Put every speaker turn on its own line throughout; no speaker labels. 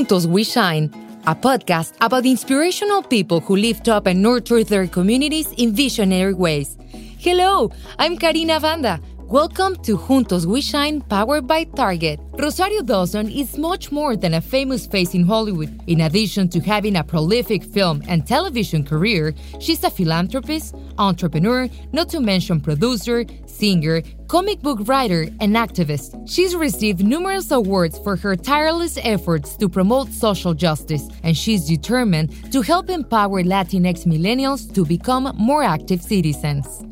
Juntos We Shine, a podcast about inspirational people who lift up and nurture their communities in visionary ways. Hello, I'm Karina Vanda Welcome to Juntos We Shine, powered by Target. Rosario Dawson is much more than a famous face in Hollywood. In addition to having a prolific film and television career, she's a philanthropist, entrepreneur, not to mention producer, singer, comic book writer, and activist. She's received numerous awards for her tireless efforts to promote social justice, and she's determined to help empower Latinx millennials to become more active citizens.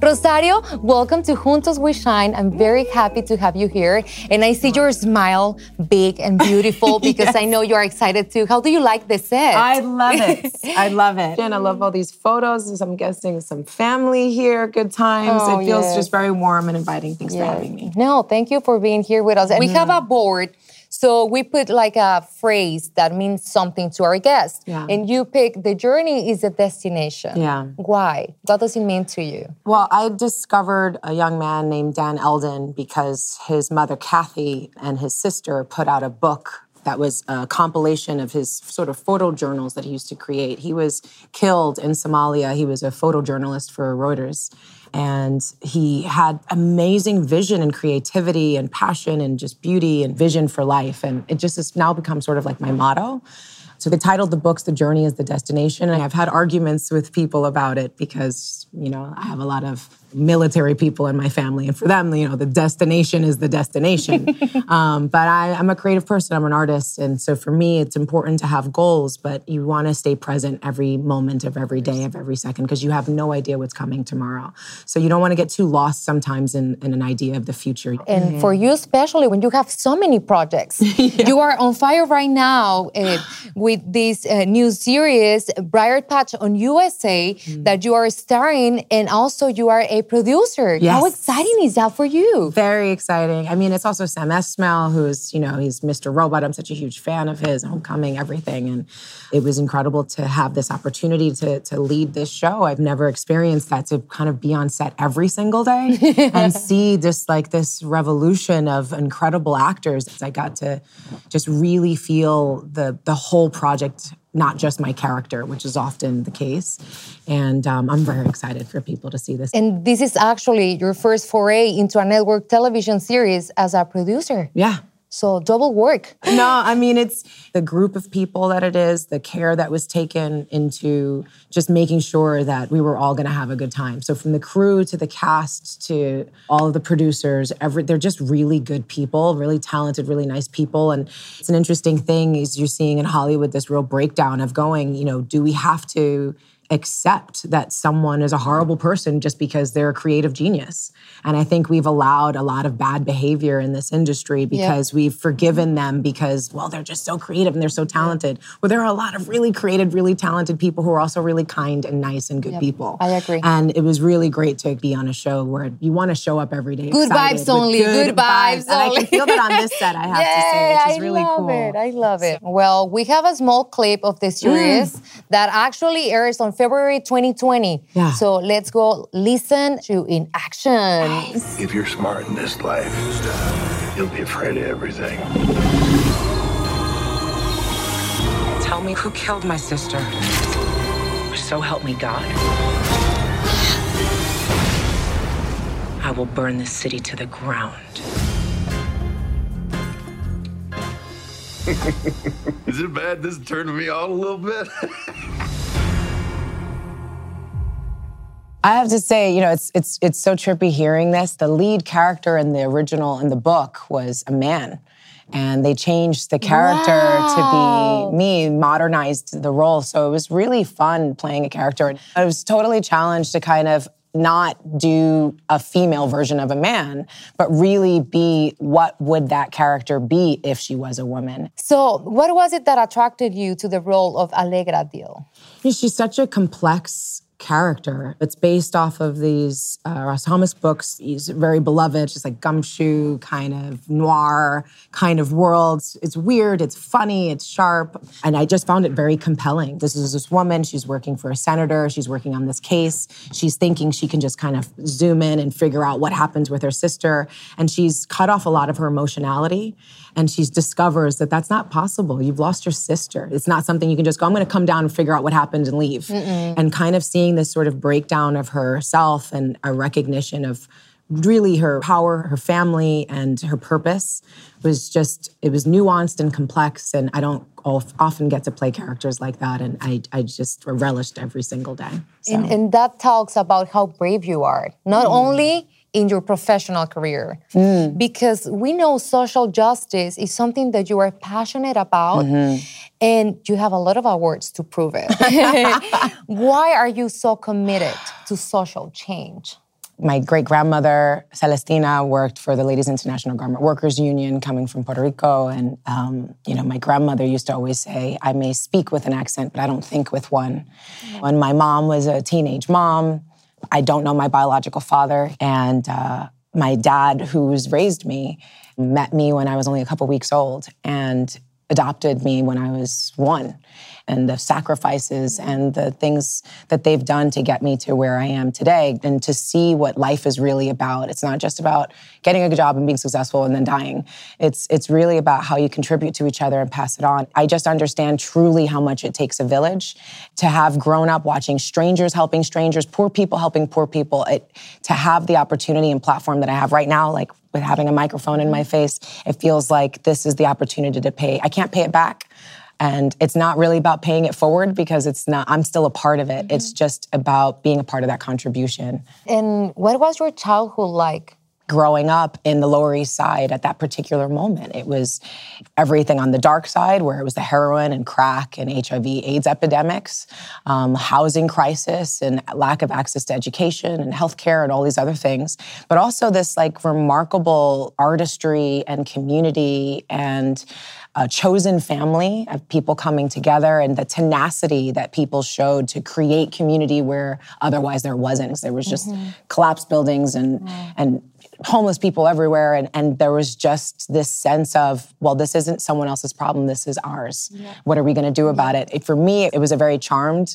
Rosario, welcome to Juntos We Shine. I'm very happy to have you here. And I see your smile big and beautiful because yes. I know you are excited too. How do you like this set?
I love it. I love it. And I love all these photos. I'm guessing some family here, good times. Oh, it feels yes. just very warm and inviting. Thanks yes. for having me.
No, thank you for being here with us. We mm-hmm. have a board so we put like a phrase that means something to our guest. Yeah. And you pick the journey is a destination.
Yeah.
Why? What does it mean to you?
Well, I discovered a young man named Dan Eldon because his mother, Kathy, and his sister put out a book that was a compilation of his sort of photojournals that he used to create. He was killed in Somalia. He was a photojournalist for Reuters. And he had amazing vision and creativity and passion and just beauty and vision for life. And it just has now become sort of like my motto. So they titled the books The Journey is the Destination. And I've had arguments with people about it because, you know, I have a lot of military people in my family. And for them, you know, the destination is the destination. um, but I, I'm a creative person, I'm an artist. And so for me, it's important to have goals, but you want to stay present every moment of every day, of every second, because you have no idea what's coming tomorrow. So you don't want to get too lost sometimes in, in an idea of the future.
And mm-hmm. for you, especially when you have so many projects, yeah. you are on fire right now uh, with this uh, new series, Briarpatch on USA, mm-hmm. that you are starring, and also you are a a producer. Yes. How exciting is that for you?
Very exciting. I mean, it's also Sam Esmail, who's, you know, he's Mr. Robot. I'm such a huge fan of his, Homecoming, everything. And it was incredible to have this opportunity to, to lead this show. I've never experienced that, to kind of be on set every single day and see just like this revolution of incredible actors. I got to just really feel the, the whole project not just my character, which is often the case. And um, I'm very excited for people to see this.
And this is actually your first foray into a network television series as a producer.
Yeah.
So double work.
no, I mean it's the group of people that it is, the care that was taken into just making sure that we were all going to have a good time. So from the crew to the cast to all of the producers, every they're just really good people, really talented, really nice people and it's an interesting thing is you're seeing in Hollywood this real breakdown of going, you know, do we have to accept that someone is a horrible person just because they're a creative genius. And I think we've allowed a lot of bad behavior in this industry because yeah. we've forgiven them because, well, they're just so creative and they're so talented. Well, there are a lot of really creative, really talented people who are also really kind and nice and good yep. people.
I agree.
And it was really great to be on a show where you want to show up every day.
Good vibes only. Good, good vibes, vibes,
only. And I can feel that on this set, I have Yay, to say, which is
I
really
love. It. I love it. Well, we have a small clip of the series mm. that actually airs on February 2020.
Yeah.
So let's go listen to In Action.
If you're smart in this life, you'll be afraid of everything.
Tell me who killed my sister. So help me God. I will burn this city to the ground.
Is it bad this turned me on a little bit?
I have to say, you know, it's it's it's so trippy hearing this. The lead character in the original in the book was a man. And they changed the character wow. to be me, modernized the role. So it was really fun playing a character. I was totally challenged to kind of not do a female version of a man, but really be what would that character be if she was a woman.
So, what was it that attracted you to the role of Allegra Dill?
She's such a complex character. It's based off of these uh, Ross Thomas books. He's very beloved, just like gumshoe kind of noir kind of world. It's weird, it's funny, it's sharp. And I just found it very compelling. This is this woman, she's working for a senator, she's working on this case. She's thinking she can just kind of zoom in and figure out what happens with her sister. And she's cut off a lot of her emotionality and she discovers that that's not possible. You've lost your sister. It's not something you can just go, I'm going to come down and figure out what happened and leave. Mm-mm. And kind of seeing this sort of breakdown of herself and a recognition of really her power, her family, and her purpose was just, it was nuanced and complex. And I don't often get to play characters like that. And I, I just relished every single day.
So. And, and, that talks about how brave you are. Not mm. only in your professional career mm. because we know social justice is something that you are passionate about mm-hmm. and you have a lot of awards to prove it. Why are you so committed to social change?
My great grandmother, Celestina, worked for the Ladies International Garment Workers Union coming from Puerto Rico. And, um, you know, my grandmother used to always say, I may speak with an accent, but I don't think with one. When my mom was a teenage mom, I don't know my biological father. And uh, my dad, who's raised me, met me when I was only a couple weeks old and adopted me when I was one and the sacrifices and the things that they've done to get me to where I am today and to see what life is really about. It's not just about getting a good job and being successful and then dying. It's it's really about how you contribute to each other and pass it on. I just understand truly how much it takes a village to have grown up watching strangers helping strangers, poor people helping poor people. It, to have the opportunity and platform that I have right now like with having a microphone in my face, it feels like this is the opportunity to pay. I can't pay it back. And it's not really about paying it forward because it's not, I'm still a part of it. Mm-hmm. It's just about being a part of that contribution.
And what was your childhood like?
Growing up in the Lower East Side at that particular moment. It was everything on the dark side, where it was the heroin and crack and HIV AIDS epidemics, um, housing crisis and lack of access to education and healthcare and all these other things. But also this like remarkable artistry and community and a chosen family of people coming together and the tenacity that people showed to create community where otherwise there wasn't. There was just mm-hmm. collapsed buildings and mm. and homeless people everywhere and, and there was just this sense of well this isn't someone else's problem this is ours yeah. what are we going to do about yeah. it for me it was a very charmed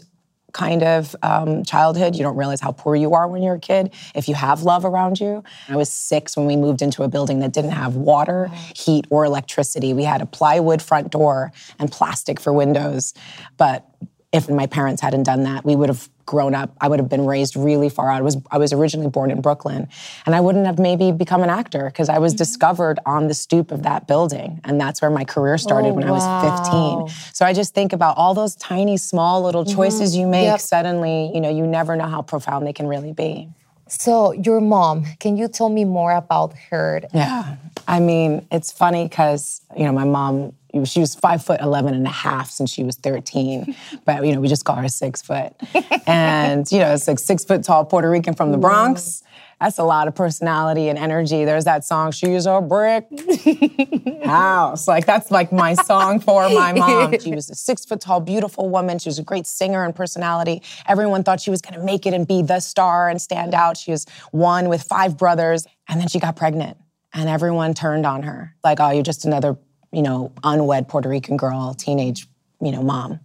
kind of um, childhood. You don't realize how poor you are when you're a kid if you have love around you. I was six when we moved into a building that didn't have water, heat, or electricity. We had a plywood front door and plastic for windows. But if my parents hadn't done that, we would have grown up. I would have been raised really far out. I was I was originally born in Brooklyn, and I wouldn't have maybe become an actor because I was mm-hmm. discovered on the stoop of that building, and that's where my career started oh, when wow. I was 15. So I just think about all those tiny, small little mm-hmm. choices mm-hmm. you make. Yep. Suddenly, you know, you never know how profound they can really be.
So, your mom, can you tell me more about her?
Yeah. I mean, it's funny because, you know, my mom she was five foot 11 and a half since she was 13 but you know we just call her six foot. And you know it's like six foot tall puerto rican from the bronx. That's a lot of personality and energy. There's that song she's a brick house. Like that's like my song for my mom. She was a six foot tall beautiful woman. She was a great singer and personality. Everyone thought she was going to make it and be the star and stand out. She was one with five brothers and then she got pregnant and everyone turned on her. Like oh you're just another you know, unwed Puerto Rican girl, teenage, you know, mom.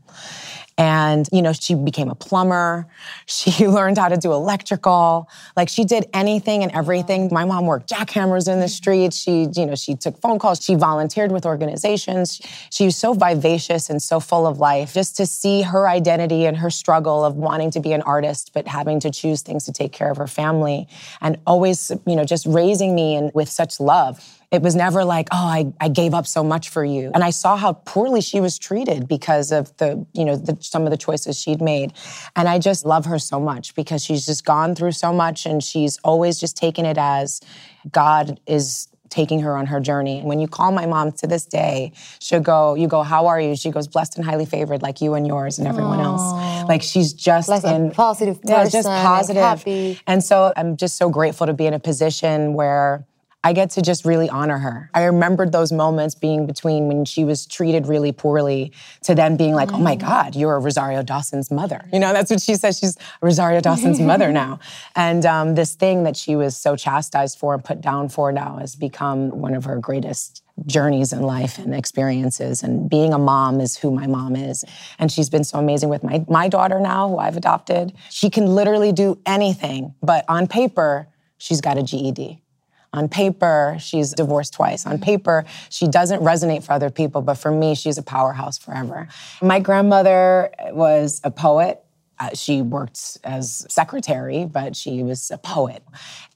And, you know, she became a plumber. She learned how to do electrical. Like she did anything and everything. My mom worked jackhammers in the mm-hmm. streets. She, you know, she took phone calls. She volunteered with organizations. She was so vivacious and so full of life. Just to see her identity and her struggle of wanting to be an artist, but having to choose things to take care of her family and always, you know, just raising me and with such love it was never like, oh, I, I gave up so much for you. And I saw how poorly she was treated because of the, you know, the, some of the choices she'd made. And I just love her so much because she's just gone through so much and she's always just taken it as God is taking her on her journey. And when you call my mom to this day, she'll go, you go, how are you? She goes, blessed and highly favored, like you and yours and everyone else. Like she's just
a
in
positive
yeah, just
person and
positive.
happy.
And so I'm just so grateful to be in a position where I get to just really honor her. I remembered those moments being between when she was treated really poorly to then being like, oh my God, you're Rosario Dawson's mother. You know, that's what she says. She's Rosario Dawson's mother now. And um, this thing that she was so chastised for and put down for now has become one of her greatest journeys in life and experiences. And being a mom is who my mom is. And she's been so amazing with my, my daughter now, who I've adopted. She can literally do anything, but on paper, she's got a GED. On paper, she's divorced twice. On mm-hmm. paper, she doesn't resonate for other people, but for me, she's a powerhouse forever. My grandmother was a poet. Uh, she worked as secretary, but she was a poet.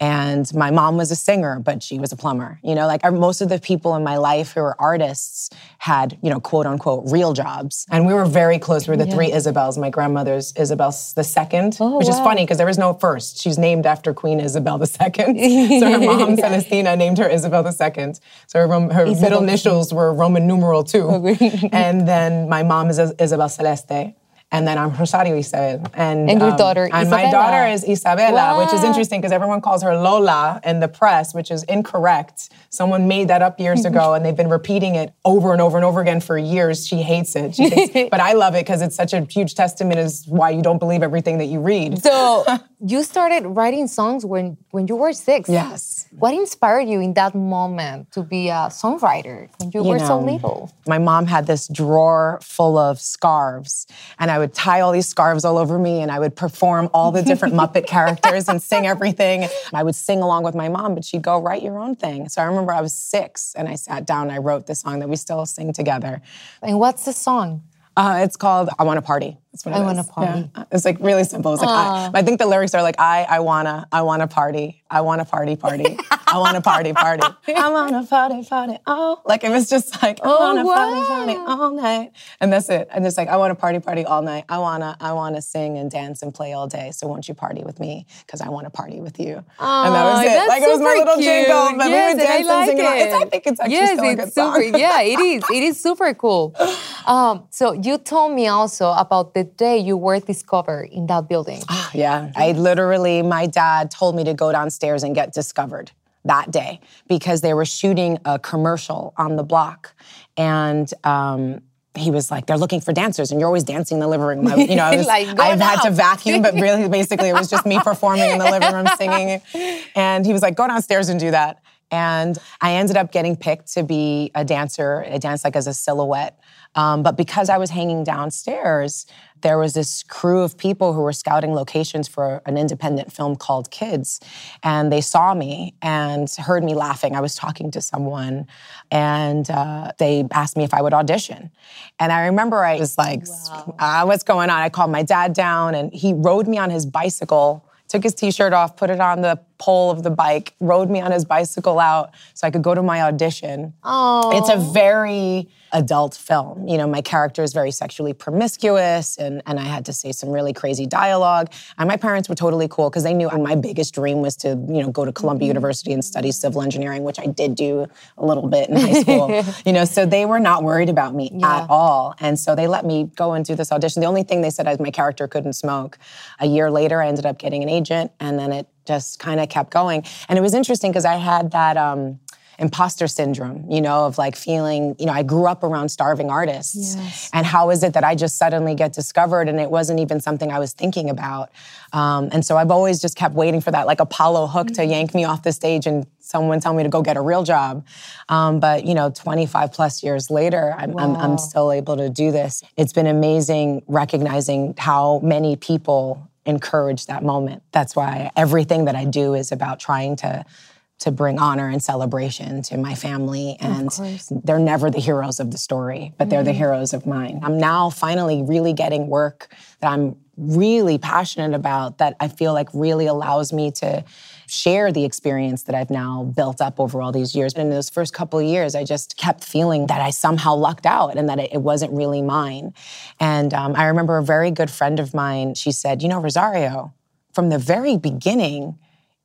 And my mom was a singer, but she was a plumber. You know, like most of the people in my life who were artists had, you know, quote unquote, real jobs. And we were very close. We were the three Isabels. My grandmother's Isabel the second, which is funny because there was no first. She's named after Queen Isabel II. so her mom, Celestina, named her Isabel II. So her, rom- her middle initials were Roman numeral two. and then my mom is Isabel Celeste. And then I'm Rosario Isabel. And,
And your um, daughter,
And my daughter is Isabella, which is interesting because everyone calls her Lola in the press, which is incorrect. Someone made that up years ago, and they've been repeating it over and over and over again for years. She hates it, she thinks, but I love it because it's such a huge testament as why you don't believe everything that you read.
So you started writing songs when when you were six.
Yes.
What inspired you in that moment to be a songwriter when you, were so little?
My mom had this drawer full of scarves, and I would tie all these scarves all over me, and I would perform all the different Muppet characters and sing everything. I would sing along with my mom, but she'd go, write your own thing. So I remember I was six, and I sat down, and I wrote this song that we still sing together.
And what's the song?
Uh, it's called "I Want to Party." That's what it
I Wanna
is.
Party.
Yeah. It's like really simple. It's like I, I think the lyrics are like I, I wanna, I wanna party, I wanna party, party, I wanna party, party, I wanna party, party. Oh, like it was just like I wanna party, party all night, and that's it. And it's like I wanna party, party all night. I wanna, I wanna sing and dance and play all day. So won't you party with me? Because I wanna party with you. and that was it. Like it was my little jingle, but
Yes,
we were
and I
dancing,
like
singing. along. It's, I think it's actually
yes,
still a good song.
super. Yeah, it is. It is super cool. Um, so you told me also about the day you were discovered in that building.
Yeah. I literally, my dad told me to go downstairs and get discovered that day because they were shooting a commercial on the block. And um, he was like, they're looking for dancers, and you're always dancing in the living room. I, you know, I was,
like,
I've had to vacuum, but really, basically, it was just me performing in the living room singing. And he was like, go downstairs and do that. And I ended up getting picked to be a dancer. I danced like as a silhouette. Um, but because I was hanging downstairs, there was this crew of people who were scouting locations for an independent film called Kids. And they saw me and heard me laughing. I was talking to someone and uh, they asked me if I would audition. And I remember I was like, uh, what's going on? I called my dad down and he rode me on his bicycle took his t-shirt off, put it on the pole of the bike, rode me on his bicycle out so I could go to my audition.
Oh,
It's a very adult film. You know, my character is very sexually promiscuous and, and I had to say some really crazy dialogue. And my parents were totally cool because they knew my biggest dream was to, you know, go to Columbia mm-hmm. University and study civil engineering, which I did do a little bit in high school. you know, so they were not worried about me at all. And so they let me go and do this audition. The only thing they said is my character couldn't smoke. A year later, I ended up getting an agent and then it just kind of kept going. And it was interesting because I had that um, imposter syndrome, you know, of like feeling, you know, I grew up around starving artists. And how is it that I just suddenly get discovered and it wasn't even something I was thinking about? Um, and so I've always just kept waiting for that like Apollo hook to yank me off the stage and someone tell me to go get a real job. Um, but, you know, 25 plus years later, I'm, I'm, I'm still able to do this. It's been amazing recognizing how many people encourage that moment. That's why everything that I do is about trying to to bring honor and celebration to my family and they're never the heroes of the story, but they're the mm-hmm. heroes of mine. I'm now finally really getting work that I'm really passionate about that I feel like really allows me to share the experience that I've now built up over all these years. And in those first couple of years, I just kept feeling that I somehow lucked out and that it, wasn't really mine. And um, I remember a very good friend of mine, she said, You know, Rosario, from the very beginning,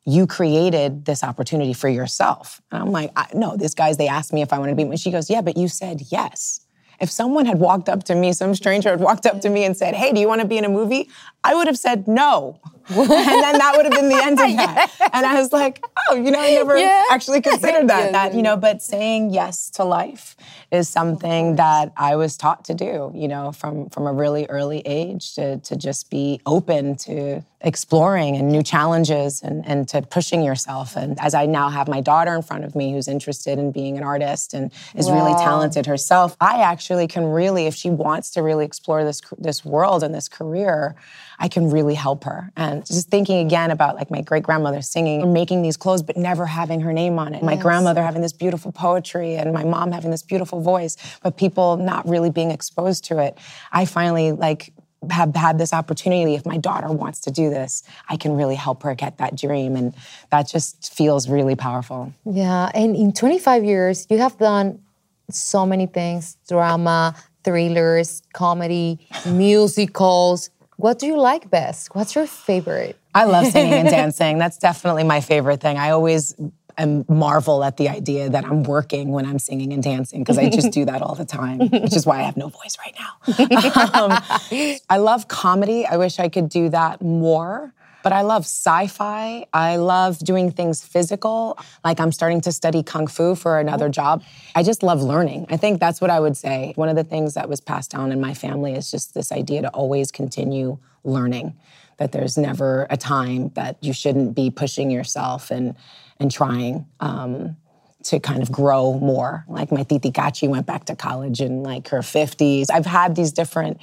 you created this opportunity for yourself. And I'm like, no, these guys, they asked me if I wanted to be. And she goes, yeah, but you said yes. If someone had walked up to me, some stranger had walked up to me and said, hey, do you want to be in a movie? I would have said no. and then that would have been the end of that. And I was like, oh, you know, I never
Yeah.
actually considered that.
Yeah,
that, you know, but saying yes to life is something that I was taught to do, you know, from from a really early age to to just be open to exploring and new challenges and, and to pushing yourself. And as I now have my daughter in front of me who's interested in being an artist and is really talented herself, I actually can really, if she wants to really explore this this world and this career, I can really help her. And just thinking again about like my great grandmother singing and making these clothes, but never having her name on it. My grandmother having this beautiful poetry and my mom having this beautiful voice, but people not really being exposed to it. I finally like have had this opportunity. If my daughter wants to do this, I can really help her get that dream. And that just feels really powerful.
Yeah, and in 25 years, you have done so many things drama, thrillers, comedy, musicals. What do you like best? What's your favorite?
I love singing and dancing. That's definitely my favorite thing. I always am marvel at the idea that I'm working when I'm singing and dancing because I just do that all the time, which is why I have no voice right now. um, I love comedy. I wish I could do that more. But I love sci-fi. I love doing things physical. Like I'm starting to study kung fu for another job. I just love learning. I think that's what I would say. One of the things that was passed down in my family is just this idea to always continue learning. That there's never a time that you shouldn't be pushing yourself and and trying. Um, to kind of grow more. Like my Titi Gachi went back to college in like her 50s. I've had these different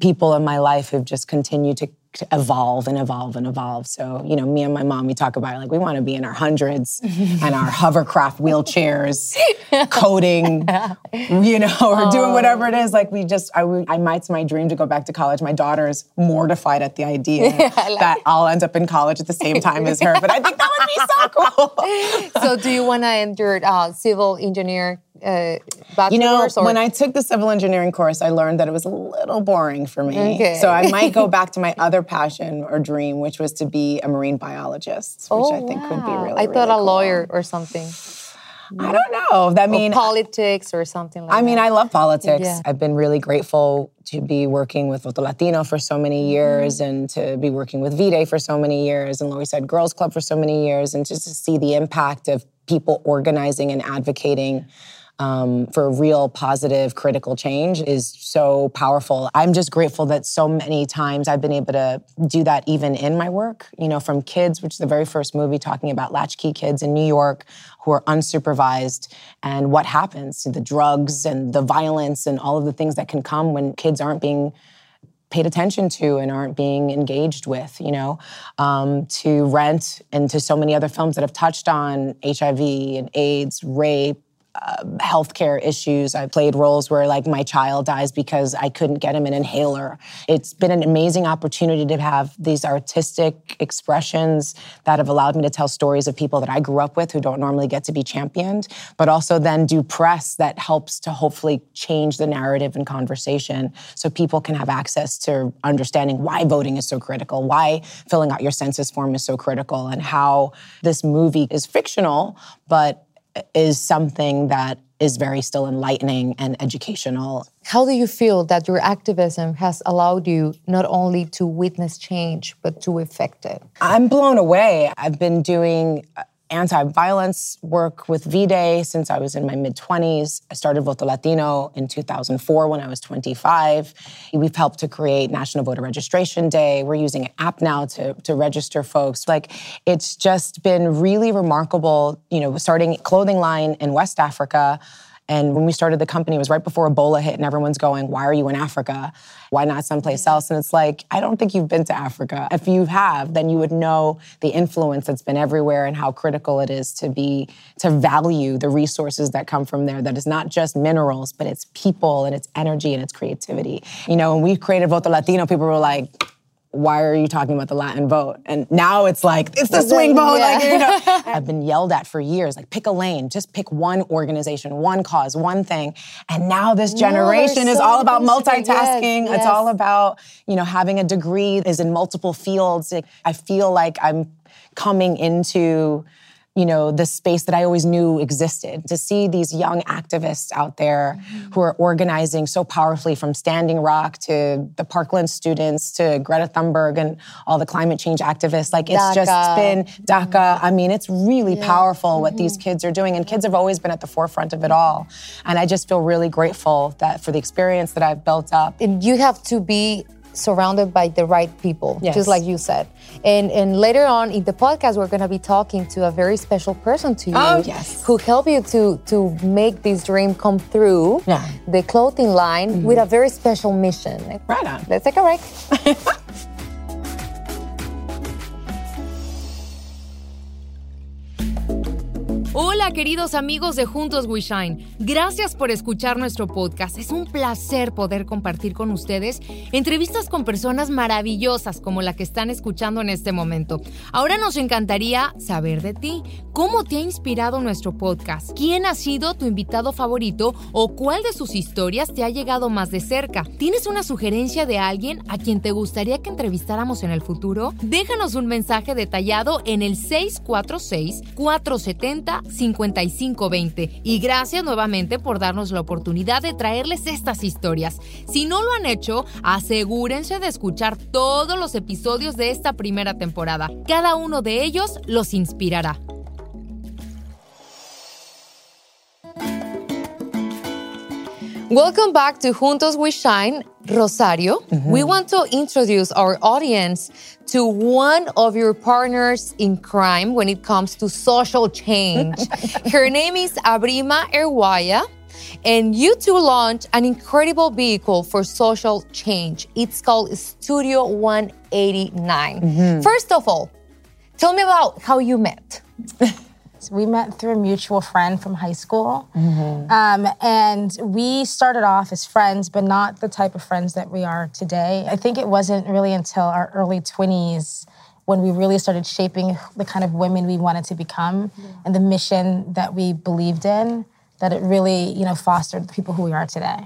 people in my life who've just continued to, evolve and evolve and evolve. So, you know, me and my mom, we talk about it like we want to be in our hundreds and our hovercraft wheelchairs, coding, you know, or doing whatever it is. Like we just, I I might, it's my dream to go back to college. My daughter is mortified at the idea that I'll end up in college at the same time as her. But I think that would be so cool.
so, do you want to enter uh, civil engineer uh, bachelor's?
You know,
or?
when I took the civil engineering course, I learned that it was a little boring for me.
Okay.
So I might go back to my other passion or dream, which was to be a marine biologist, which I think would be
Oh, wow.
really.
I thought
really
a
cool.
lawyer or something.
I don't know. I mean,
or politics or something like
I mean,
that.
I love politics.
Yeah.
I've been really grateful to be working with Voto Latino for so many years and to be working with V-Day for so many years and East Side Girls Club for so many years and just to see the impact of people organizing and advocating um, for real positive critical change is so powerful. I'm just grateful that so many times I've been able to do that even in my work. You know, from kids, which is the very first movie talking about latchkey kids in New York who are unsupervised and what happens to the drugs and the violence and all of the things that can come when kids aren't being paid attention to and aren't being engaged with, you know, um, to Rent and to so many other films that have touched on HIV and AIDS, rape, uh, healthcare issues. I played roles where like my child dies because I couldn't get him an inhaler. It's been an amazing opportunity to have these artistic expressions that have allowed me to tell stories of people that I grew up with who don't normally get to be championed, but also then do press that helps to hopefully change the narrative and conversation so people can have access to understanding why voting is so critical, why filling out your census form is so critical, and how this movie is fictional, but is something that is very still enlightening and educational.
How do you feel that your activism has allowed you not only to witness change, but to effect it?
I'm blown away. I've been doing uh, uh, anti-violence work with V-Day since I was in my mid-20s. I started Voto Latino in 2004 when I was 25. We've helped to create National Voter Registration Day. We're using an app now to, to register folks. Like, it's just been really remarkable, you know, starting clothing line in West Africa, and when we started the company, it was right before Ebola hit, and everyone's going, Why are you in Africa? Why not someplace mm-hmm. else? And it's like, I don't think you've been to Africa. If you have, then you would know the influence that's been everywhere and how critical it is to be, to value the resources that come from there. That is not just minerals, but it's people and it's energy and it's creativity. You know, when we created Voto Latino, people were like, why are you talking about the Latin vote? And now it's like, it's the swing vote. Like, you know. I've been yelled at for years, like, pick a lane, just pick one organization, one cause, one thing. And now this generation
there's
is
so
all about
to. Yes,
multitasking. It's all about, you know, having a degree is in multiple fields. Like, I feel like I'm coming into you know, the space that I always knew existed. To see these young activists out there who mm-hmm. are organizing so powerfully from Standing Rock to the Parkland students to Greta Thunberg and all the climate change activists. Like it's
DACA.
just been mm-hmm. DACA. I mean, it's really powerful what these mm-hmm. kids are doing. And kids have always been at the forefront of it all. And I just feel really grateful that for the experience that I've built up.
and you have to be surrounded by the right people
Yes.
just like you said and and later on in the podcast we're going to be talking to a very special person to you
Oh, yes.
who help you to to make this dream come through
Yeah. Mm-hmm.
the clothing line with a very special mission
Right on.
let's take a break
Hola queridos amigos de Juntos We Shine, gracias por escuchar nuestro podcast. Es un placer poder compartir con ustedes entrevistas con personas maravillosas como la que están escuchando en este momento. Ahora nos encantaría saber de ti, cómo te ha inspirado nuestro podcast, quién ha sido tu invitado favorito o cuál de sus historias te ha llegado más de cerca. ¿Tienes una sugerencia de alguien a quien te gustaría que entrevistáramos en el futuro? Déjanos un mensaje detallado en el 646-470-5520. Y gracias nuevamente por darnos la oportunidad de traerles estas historias. Si no lo han hecho, asegúrense de escuchar todos los episodios de esta primera temporada. Cada uno de ellos los inspirará. Welcome back to Juntos We Shine, Rosario. We want to introduce our audience to one of your partners in crime when it comes to social change. Her name is Abrima Erwiah. And you two launched an incredible vehicle for social change. It's called Studio 189. Mm-hmm. First of all, tell me about how you met.
We met through a mutual friend from high school. Um, and we started off as friends, but not the type of friends that we are today. I think it wasn't really until our early 20s when we really started shaping the kind of women we wanted to become and the mission that we believed in that it really, you know, fostered the people who we are today.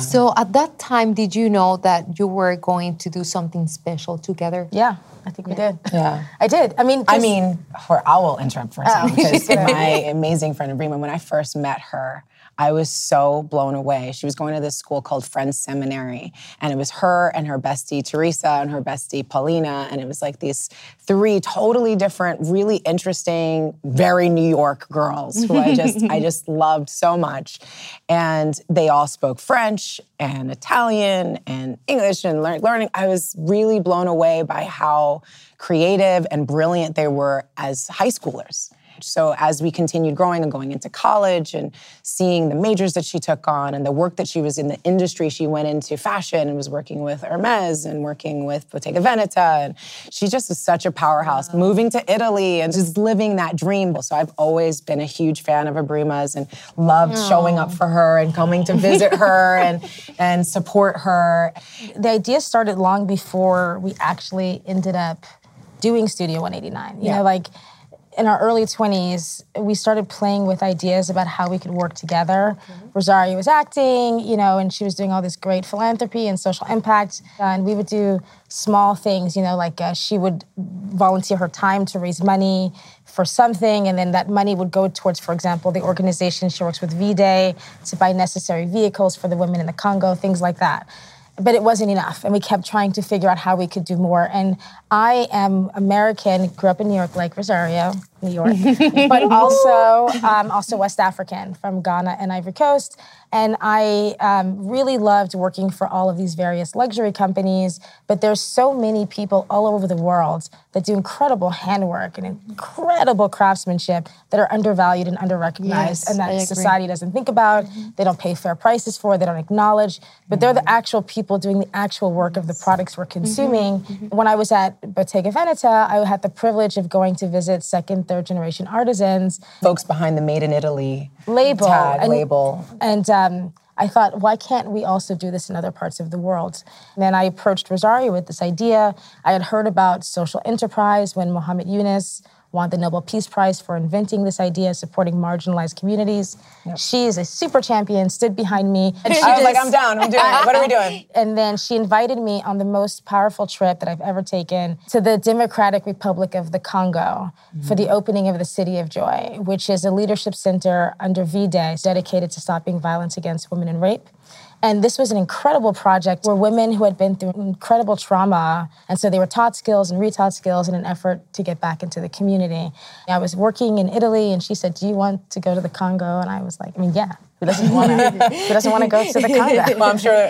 So at that time, did you know that you were going to do something special together?
Yeah, I think we did.
Yeah.
I did. I mean,
I mean, for I will interrupt for a oh, second because my amazing friend Abrima, when I first met her, I was so blown away. She was going to this school called Friends Seminary, and it was her and her bestie Teresa and her bestie Paulina, and it was like these three totally different, really interesting, very New York girls who I just I just loved so much, and they all spoke French and Italian and English and learn, learning. I was really blown away by how creative and brilliant they were as high schoolers. So as we continued growing and going into college and seeing the majors that she took on and the work that she was in the industry, she went into fashion and was working with Hermes and working with Bottega Veneta. And she just is such a powerhouse, moving to Italy and just living that dream. So I've always been a huge fan of Abrima's and loved showing up for her and coming to visit her and, and support her.
the idea started long before we actually ended up doing Studio 189. You
Yeah.
know, like in our early 20s, we started playing with ideas about how we could work together. Rosario was acting, you know, and she was doing all this great philanthropy and social impact. and we would do small things, you know, like uh, she would volunteer her time to raise money for something, and then that money would go towards, for example, the organization she works with, V Day, to buy necessary vehicles for the women in the Congo, things like that but it wasn't enough and we kept trying to figure out how we could do more and i am american grew up in new york like rosario new york but also um, also west african from ghana and ivory coast. And i um, really loved working for all of these various luxury companies but there's so many people all over the world that do incredible handwork and incredible craftsmanship that are undervalued and underrecognized
Yes,
and that society doesn't think about. They don't pay fair prices for they don't acknowledge but they're the actual people doing the actual work of the products we're consuming. When i was at bottega veneta i had the privilege of going to visit second third generation artisans
Folks behind the Made in Italy
label
tag
and,
label.
and um, I thought, why can't we also do this in other parts of the world? And then I approached Rosario with this idea. I had heard about social enterprise when Muhammad Yunus won the Nobel Peace Prize for inventing this idea, supporting marginalized communities. She is a super champion, stood behind me. And she
I was
did
like, I'm down. I'm doing it. What are we doing?
and then she invited me on the most powerful trip that I've ever taken to the Democratic Republic of the Congo for the mm-hmm. opening of the City of Joy, which is a leadership center under V-Day dedicated to stopping violence against women and rape. And this was an incredible project where women who had been through incredible trauma, and so they were taught skills and retaught skills in an effort to get back into the community. I was working in Italy, and she said, "Do you want to go to the Congo?" And I was like, "I mean, yeah. Who doesn't want to? who doesn't want to go to the Congo?"
Well, I'm sure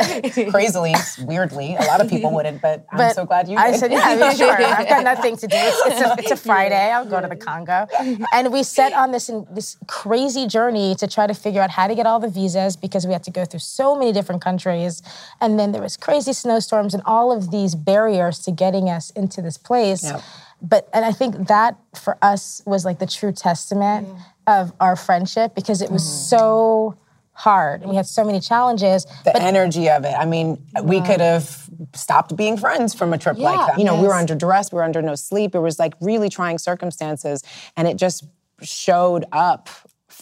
crazily, weirdly, a lot of people wouldn't, but, I'm so glad you
I
did.
said, yeah, I mean, sure. I've got nothing to do. It's, it's, a, it's a Friday. I'll go to the Congo. And we set on this this crazy journey to try to figure out how to get all the visas because we had to go through so many different countries. And then there was crazy snowstorms and all of these barriers to getting us into this place.
Yep.
But and I think that for us was like the true testament mm. of our friendship because it was mm. so hard and we had so many challenges.
the energy of it. I mean, we could have stopped being friends from a trip
Yeah,
like that. You know, we were under duress, we were under no sleep. It was like really trying circumstances, and it just showed up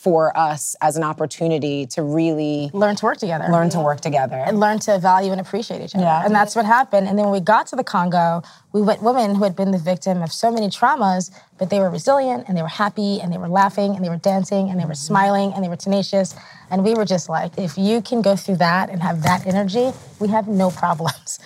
for us as an opportunity to really
Learn to work together.
learn to work together.
and learn to value and appreciate each other.
Yeah.
And that's what happened. And then when we got to the Congo, we went women who had been the victim of so many traumas, but they were resilient and they were happy and they were laughing and they were dancing and they were mm-hmm. smiling and they were tenacious. And we were just like, if you can go through that and have that energy, we have no problems.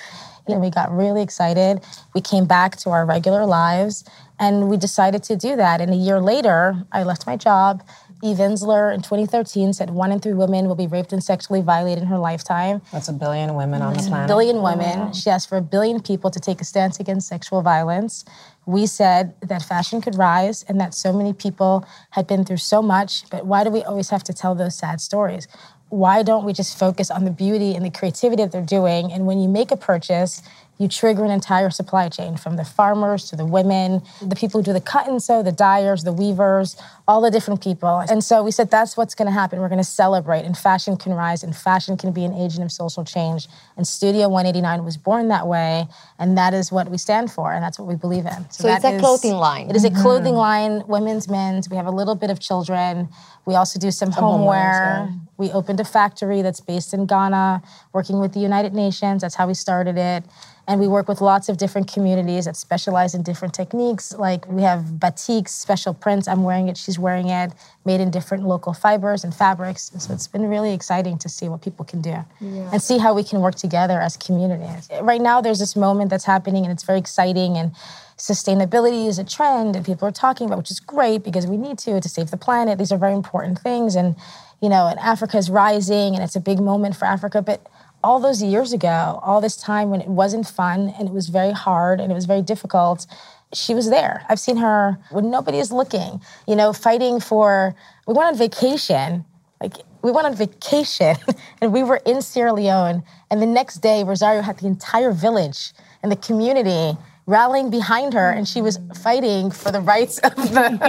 And we got really excited. We came back to our regular lives and we decided to do that. And a year later, I left my job. Eve Ensler in 2013 said one in three women will be raped and sexually violated in her lifetime.
That's a billion women on the planet.
billion oh, women. She asked for a billion people to take a stance against sexual violence. We said that fashion could rise and that so many people had been through so much, but why do we always have to tell those sad stories? Why don't we just focus on the beauty and the creativity that they're doing? And when you make a purchase, you trigger an entire supply chain from the farmers to the women, the people who do the cut and sew, the dyers, the weavers, all the different people. And so we said that's what's going to happen. We're going to celebrate, and fashion can rise, and fashion can be an agent of social change. And Studio 189 was born that way, and that is what we stand for, and that's what we believe in.
So it's
that
a
is-
clothing line.
It is a mm-hmm. clothing line, women's, men's. We have a little bit of children. We also do some homeware. We opened a factory that's based in Ghana, working with the United Nations. That's how we started it. And we work with lots of different communities that specialize in different techniques. Like we have batiks, special prints. I'm wearing it, she's wearing it, made in different local fibers and fabrics. And so it's been really exciting to see what people can do and see how we can work together as communities. Right now, there's this moment that's happening and it's very exciting. And sustainability is a trend and people are talking about, which is great because we need to to save the planet. These are very important things. And, you know, and Africa is rising and it's a big moment for Africa. But all those years ago, all this time when it wasn't fun and it was very hard and it was very difficult, she was there. I've seen her when nobody is looking, you know, fighting for, we went on vacation, like we went on vacation and we were in Sierra Leone. And the next day, Rosario had the entire village and the community rallying behind her and she was fighting for the rights of the, of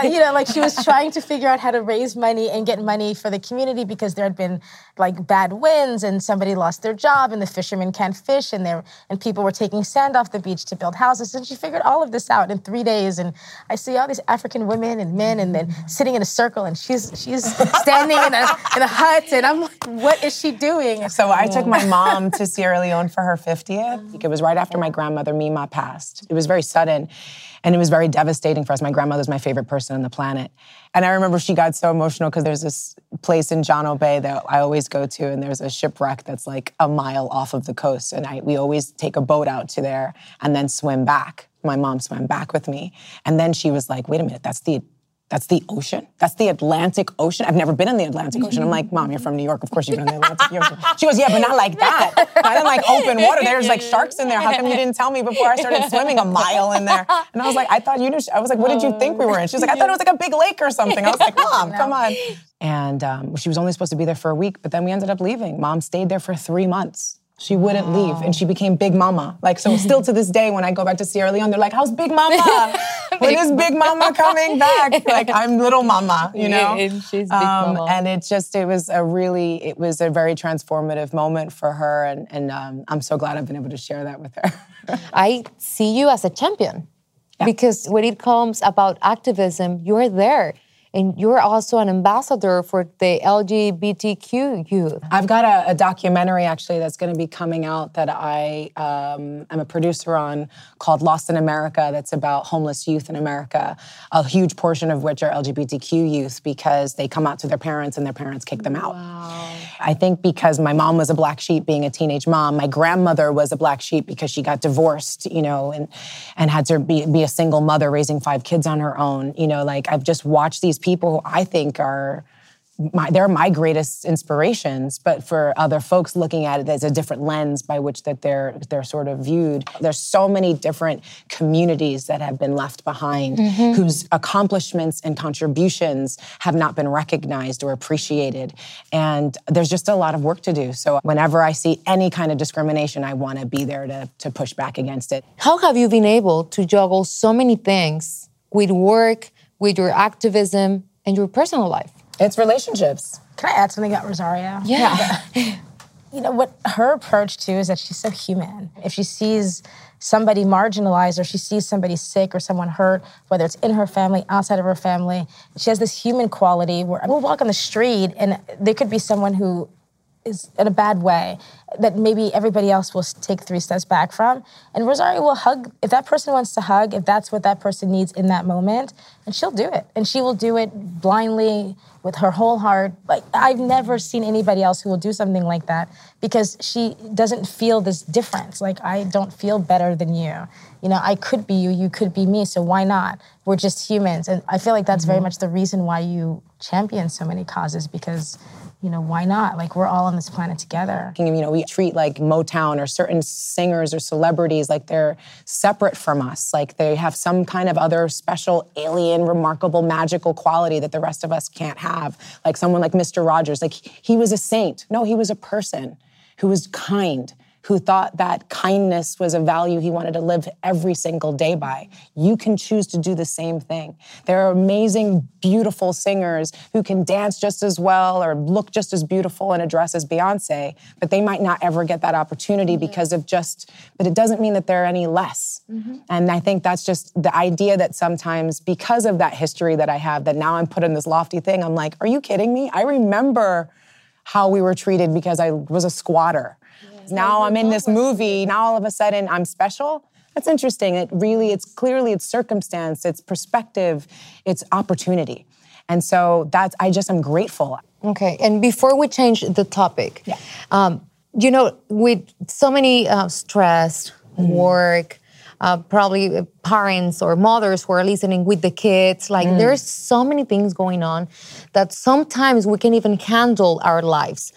the you know like she was trying to figure out how to raise money and get money for the community because there had been like bad winds and somebody lost their job and the fishermen can't fish and there and people were taking sand off the beach to build houses. And she figured all of this out in three days. And I see all these African women and men and then sitting in a circle and she's she's standing in a in a hut. And I'm like what is she doing?
So I took oh. my mom to Sierra Leone for her 50th. It was right after my grandmother Mima passed. It was very sudden and it was very devastating for us. My grandmother's my favorite person on the planet. And I remember she got so emotional because there's this place in John Bay that I always go to and there's a shipwreck that's like a mile off of the coast and I we always take a boat out to there and then swim back. My mom swam back with me. And then she was like, "Wait a minute, that's the that's the ocean. That's the Atlantic Ocean. I've never been in the Atlantic Ocean. I'm like, Mom, you're from New York. Of course you've been in the Atlantic Ocean. She goes, Yeah, but not like that. Not in like open water. There's like sharks in there. How come you didn't tell me before I started swimming a mile in there? And I was like, I thought you knew. I was like, What did you think we were in? She was like, I thought it was like a big lake or something. I was like, Mom, come on. And um, she was only supposed to be there for a week, but then we ended up leaving. Mom stayed there for three months. She wouldn't leave, and she became Big Mama. Like so, still to this day, when I go back to Sierra Leone, they're like, "How's Big Mama? when is Big Mama coming back?" Like I'm Little Mama, you know.
Yeah, and she's Big
Um,
Mama.
And it just, it was a really, it was a very transformative moment for her, and and um, I'm so glad I've been able to share that with her.
I see you as a champion. Because when it comes about activism, you're there. And you're also an ambassador for the LGBTQ youth.
I've got a, a documentary actually that's going to be coming out that I um, am a producer on called Lost in America that's about homeless youth in America, a huge portion of which are LGBTQ youth because they come out to their parents and their parents kick them out. I think because my mom was a black sheep being a teenage mom, my grandmother was a black sheep because she got divorced, you know, and and had to be, be a single mother raising five kids on her own. You know, like I've just watched these people who I think are my, they're my greatest inspirations, but for other folks looking at it, there's a different lens by which that they're they're sort of viewed. There's so many different communities that have been left behind, mm-hmm. whose accomplishments and contributions have not been recognized or appreciated, and there's just a lot of work to do. So whenever I see any kind of discrimination, I want to be there to to push back against it.
How have you been able to juggle so many things with work, with your activism, and your personal life?
It's relationships.
Can I add something about Rosario?
Yeah.
you know what her approach too is that she's so human if she sees somebody marginalized or she sees somebody sick or someone hurt whether it's in her family outside of her family she has this human quality where we'll walk on the street and there could be someone who is in a bad way that maybe everybody else will take three steps back from. And Rosario will hug if that person wants to hug, if that's what that person needs in that moment, and she'll do it. And she will do it blindly with her whole heart. Like I've never seen anybody else who will do something like that because she doesn't feel this difference. Like I don't feel better than you. You know, I could be you, you could be me, so why not? We're just humans. And I feel like that's very mm-hmm. much the reason why you champion so many causes because you know, why not? Like we're all on this planet together.
You know, we treat like Motown or certain singers or celebrities like they're separate from us, like they have some kind of other special, alien, remarkable, magical quality that the rest of us can't have. Like someone like Mr. Rogers, like he was a saint. No, he was a person who was kind, who thought that kindness was a value he wanted to live every single day by. You can choose to do the same thing. There are amazing, beautiful singers who can dance just as well or look just as beautiful in a dress as Beyonce, but they might not ever get that opportunity mm-hmm. because of just, but it doesn't mean that they're any less. Mm-hmm. And I think that's just the idea that sometimes, because of that history that I have, that now I'm put in this lofty thing, I'm like, are you kidding me? I remember how we were treated because I was a squatter. Now I'm in this movie. Now all of a sudden I'm special. That's interesting. It really, it's clearly it's circumstance, it's perspective, it's opportunity. And so that's I just am grateful.
Okay, and before we change the topic,
Yeah.
um, you know, with so many uh, stress, work, uh, probably parents or mothers who are listening with the kids, like there's so many things going on that sometimes we can even handle our lives.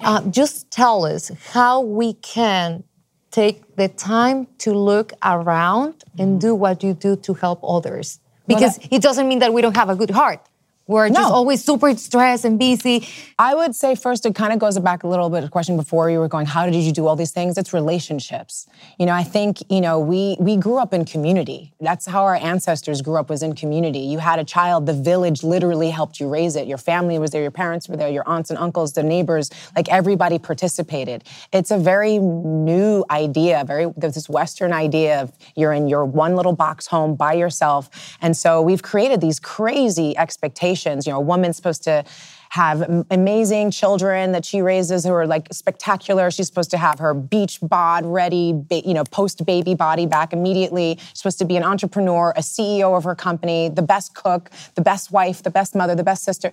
Uh, just tell us how we can take the time to look around and do what you do to help others. Because it doesn't mean that we don't have a good heart. We're just always super stressed and busy.
I would say first, it kind of goes back a little bit to the question before you were going, how did you do all these things? It's relationships. You know, I think, you know, we we grew up in community. That's how our ancestors grew up was in community. You had a child, the village literally helped you raise it. Your family was there, your parents were there, your aunts and uncles, the neighbors, like everybody participated. It's a very new idea, very there's this Western idea of you're in your one little box home by yourself. And so we've created these crazy expectations. You know, a woman's supposed to have amazing children that she raises who are like spectacular. She's supposed to have her beach bod ready, you know, post baby body back immediately. She's supposed to be an entrepreneur, a CEO of her company, the best cook, the best wife, the best mother, the best sister.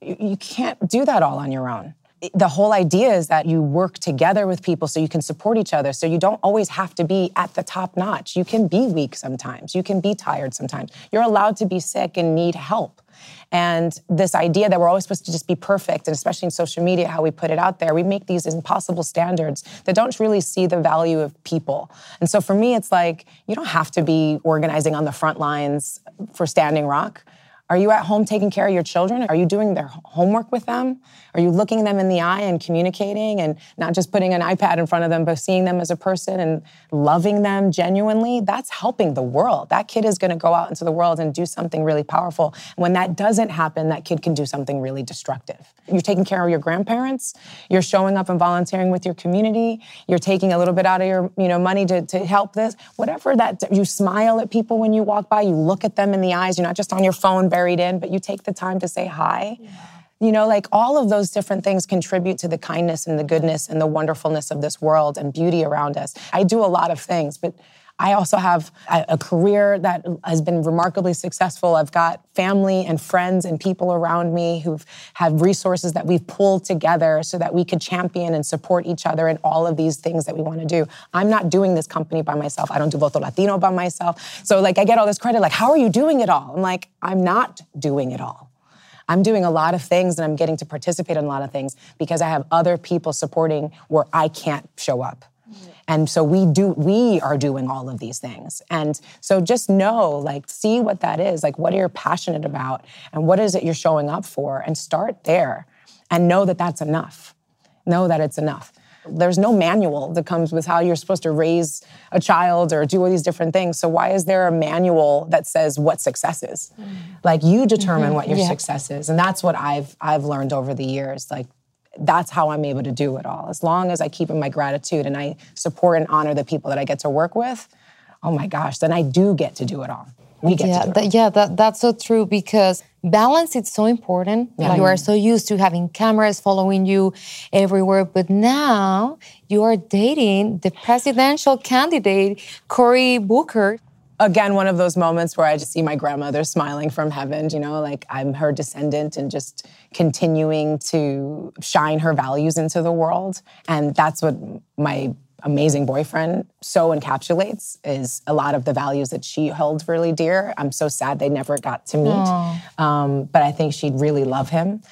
You can't do that all on your own. The whole idea is that you work together with people so you can support each other. So you don't always have to be at the top notch. You can be weak sometimes. You can be tired sometimes. You're allowed to be sick and need help. And this idea that we're always supposed to just be perfect, and especially in social media, how we put it out there, we make these impossible standards that don't really see the value of people. And so for me, it's like, you don't have to be organizing on the front lines for Standing Rock. Are you at home taking care of your children? Are you doing their homework with them? Are you looking them in the eye and communicating and not just putting an iPad in front of them, but seeing them as a person and loving them genuinely? That's helping the world. That kid is going to go out into the world and do something really powerful. When that doesn't happen, that kid can do something really destructive. You're taking care of your grandparents. You're showing up and volunteering with your community. You're taking a little bit out of your, you know, money to, to help this. Whatever that, you smile at people when you walk by. You look at them in the eyes. You're not just on your phone in, but you take the time to say hi. Yeah. You know, like all of those different things contribute to the kindness and the goodness and the wonderfulness of this world and beauty around us. I do a lot of things, but I also have a, career that has been remarkably successful. I've got family and friends and people around me who've have resources that we've pulled together so that we could champion and support each other in all of these things that we want to do. I'm not doing this company by myself. I don't do Voto Latino by myself. So like I get all this credit like how are you doing it all? I'm like I'm not doing it all. I'm doing a lot of things and I'm getting to participate in a lot of things because I have other people supporting where I can't show up. And so we do, we are doing all of these things. And so just know, like, see what that is. Like, what are you passionate about? And what is it you're showing up for? And start there and know that that's enough. Know that it's enough. There's no manual that comes with how you're supposed to raise a child or do all these different things. So why is there a manual that says what success is? Mm. Like you determine mm-hmm. what your yeah. success is. And that's what I've I've learned over the years. Like that's how I'm able to do it all. As long as I keep in my gratitude and I support and honor the people that I get to work with, oh my gosh, then I do get to do it all. We get
yeah,
to do it.
yeah, that, that's so true because balance is so important. Yeah. You are so used to having cameras following you everywhere, but now you are dating the presidential candidate, Cory Booker
again one of those moments where I just see my grandmother smiling from heaven, you know, like I'm her descendant and just continuing to shine her values into the world. And that's what my amazing boyfriend so encapsulates is a lot of the values that she holds really dear. I'm so sad they never got to meet. Um, but I think she'd really love him.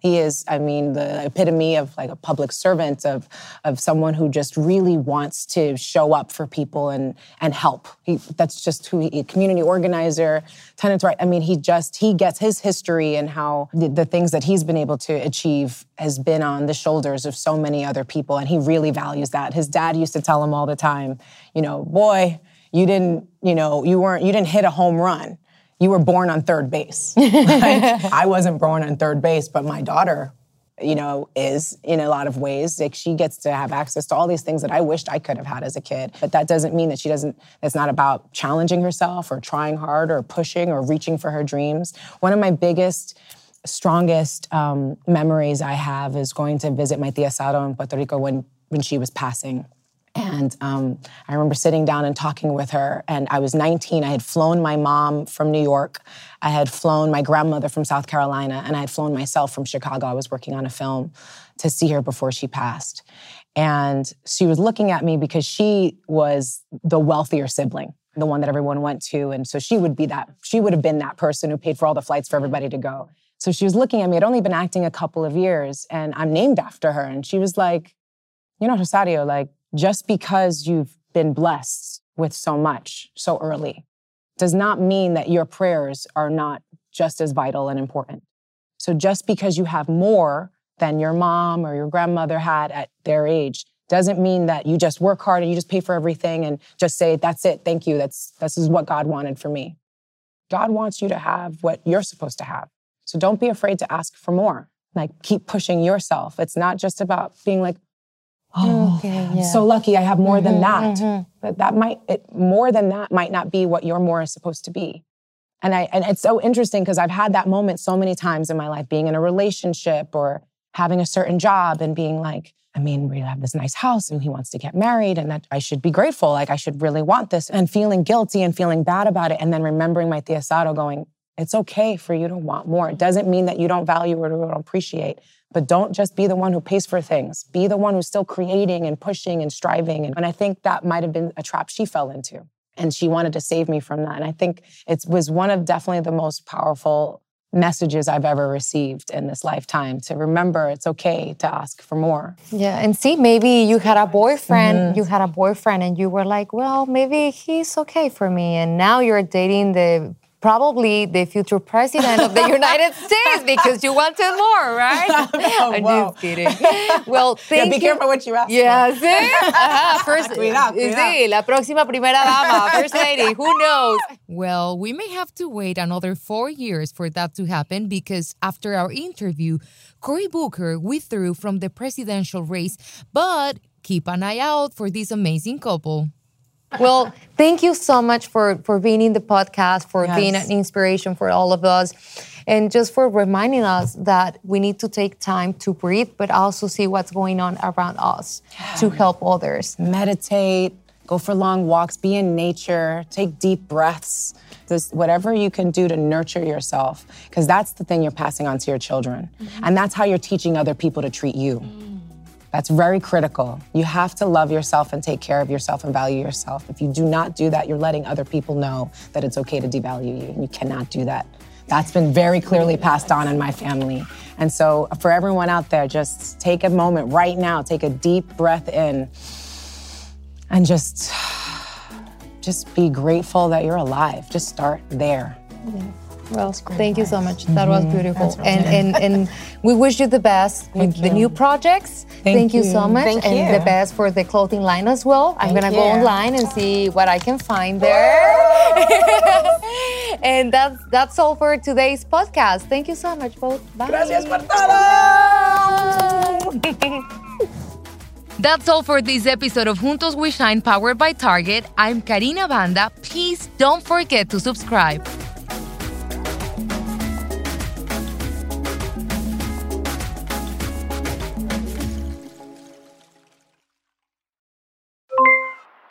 He is, I mean, the epitome of like a public servant, of of someone who just really wants to show up for people and and help. He, that's just who he, community organizer, tenants right. I mean, he just he gets his history and how the, the things that he's been able to achieve has been on the shoulders of so many other people, and he really values that. His dad used to tell him all the time, you know, boy, you didn't, you know, you weren't, you didn't hit a home run you were born on third base. I wasn't born on third base, but my daughter, you know, is in a lot of ways. Like she gets to have access to all these things that I wished I could have had as a kid. But that doesn't mean that she doesn't, it's not about challenging herself or trying hard or pushing or reaching for her dreams. One of my biggest, strongest um, memories I have is going to visit my tia Saro in Puerto Rico when, when she was passing. And um, I remember sitting down and talking with her. And I was 19. I had flown my mom from New York. I had flown my grandmother from South Carolina. And I had flown myself from Chicago. I was working on a film to see her before she passed. And she was looking at me because she was the wealthier sibling, the one that everyone went to. And so she would be that, she would have been that person who paid for all the flights for everybody to go. So she was looking at me. I'd only been acting a couple of years and I'm named after her. And she was like, you know, Rosario, like, just because you've been blessed with so much so early does not mean that your prayers are not just as vital and important. So just because you have more than your mom or your grandmother had at their age doesn't mean that you just work hard and you just pay for everything and just say that's it. Thank you. That's this is what god wanted for me. God wants you to have what you're supposed to have. So don't be afraid to ask for more. Like keep pushing yourself. It's not just about being like oh, okay, yeah. I'm so lucky I have more mm-hmm, than that. Mm-hmm. But that might, it, more than that might not be what your more is supposed to be. And I, and it's so interesting because I've had that moment so many times in my life, being in a relationship or having a certain job and being like, I mean, we have this nice house and he wants to get married and that I should be grateful. Like I should really want this and feeling guilty and feeling bad about it. And then remembering my tia Saro going, it's okay for you to want more. It doesn't mean that you don't value or don't appreciate. But don't just be the one who pays for things. Be the one who's still creating and pushing and striving. And, I think that might have been a trap she fell into. And she wanted to save me from that. And I think it was one of definitely the most powerful messages I've ever received in this lifetime to remember it's okay to ask for more.
Yeah, and see, maybe you had a boyfriend, mm-hmm. you had a boyfriend, and you were like, well, maybe he's okay for me. And now you're dating the probably the future president of the United States because you wanted more, right? Oh, I'm
whoa.
just kidding. Well, thank
Yeah, be
you.
careful what you ask
Yeah, sí. Ajá, first,
Cuidado, cuidado.
Sí, la próxima primera dama, first lady, who knows? Well, we may have to wait another four years for that to happen because after our interview, Cory Booker withdrew from the presidential race, but keep an eye out for this amazing couple. Well, thank you so much for for being in the podcast, for being an inspiration for all of us, and just for reminding us that we need to take time to breathe, but also see what's going on around us to help others.
meditate, go for long walks, be in nature, take deep breaths. Just whatever you can do to nurture yourself, because that's the thing you're passing on to your children. Mm-hmm. And that's how you're teaching other people to treat you. Mm. That's very critical. You have to love yourself and take care of yourself and value yourself. If you do not do that, you're letting other people know that it's okay to devalue you, and you cannot do that. That's been very clearly passed on in my family. And so, uh, for everyone out there, just take a moment right now, take a deep breath in, and just just be grateful that you're alive. Just start there.
Well, thank you so much. That was mm-hmm. beautiful.
That's
And, and and we wish you the best with the new projects. Thank, you. so much.
Thank
and
you.
the best for the clothing line as well. I'm gonna go online and see what I can find there. and that's that's all for today's podcast. Thank you so much, both. Bye.
Gracias por todo.
That's all for this episode of Juntos We Shine powered by Target. I'm Karina Banda. Please don't forget to subscribe.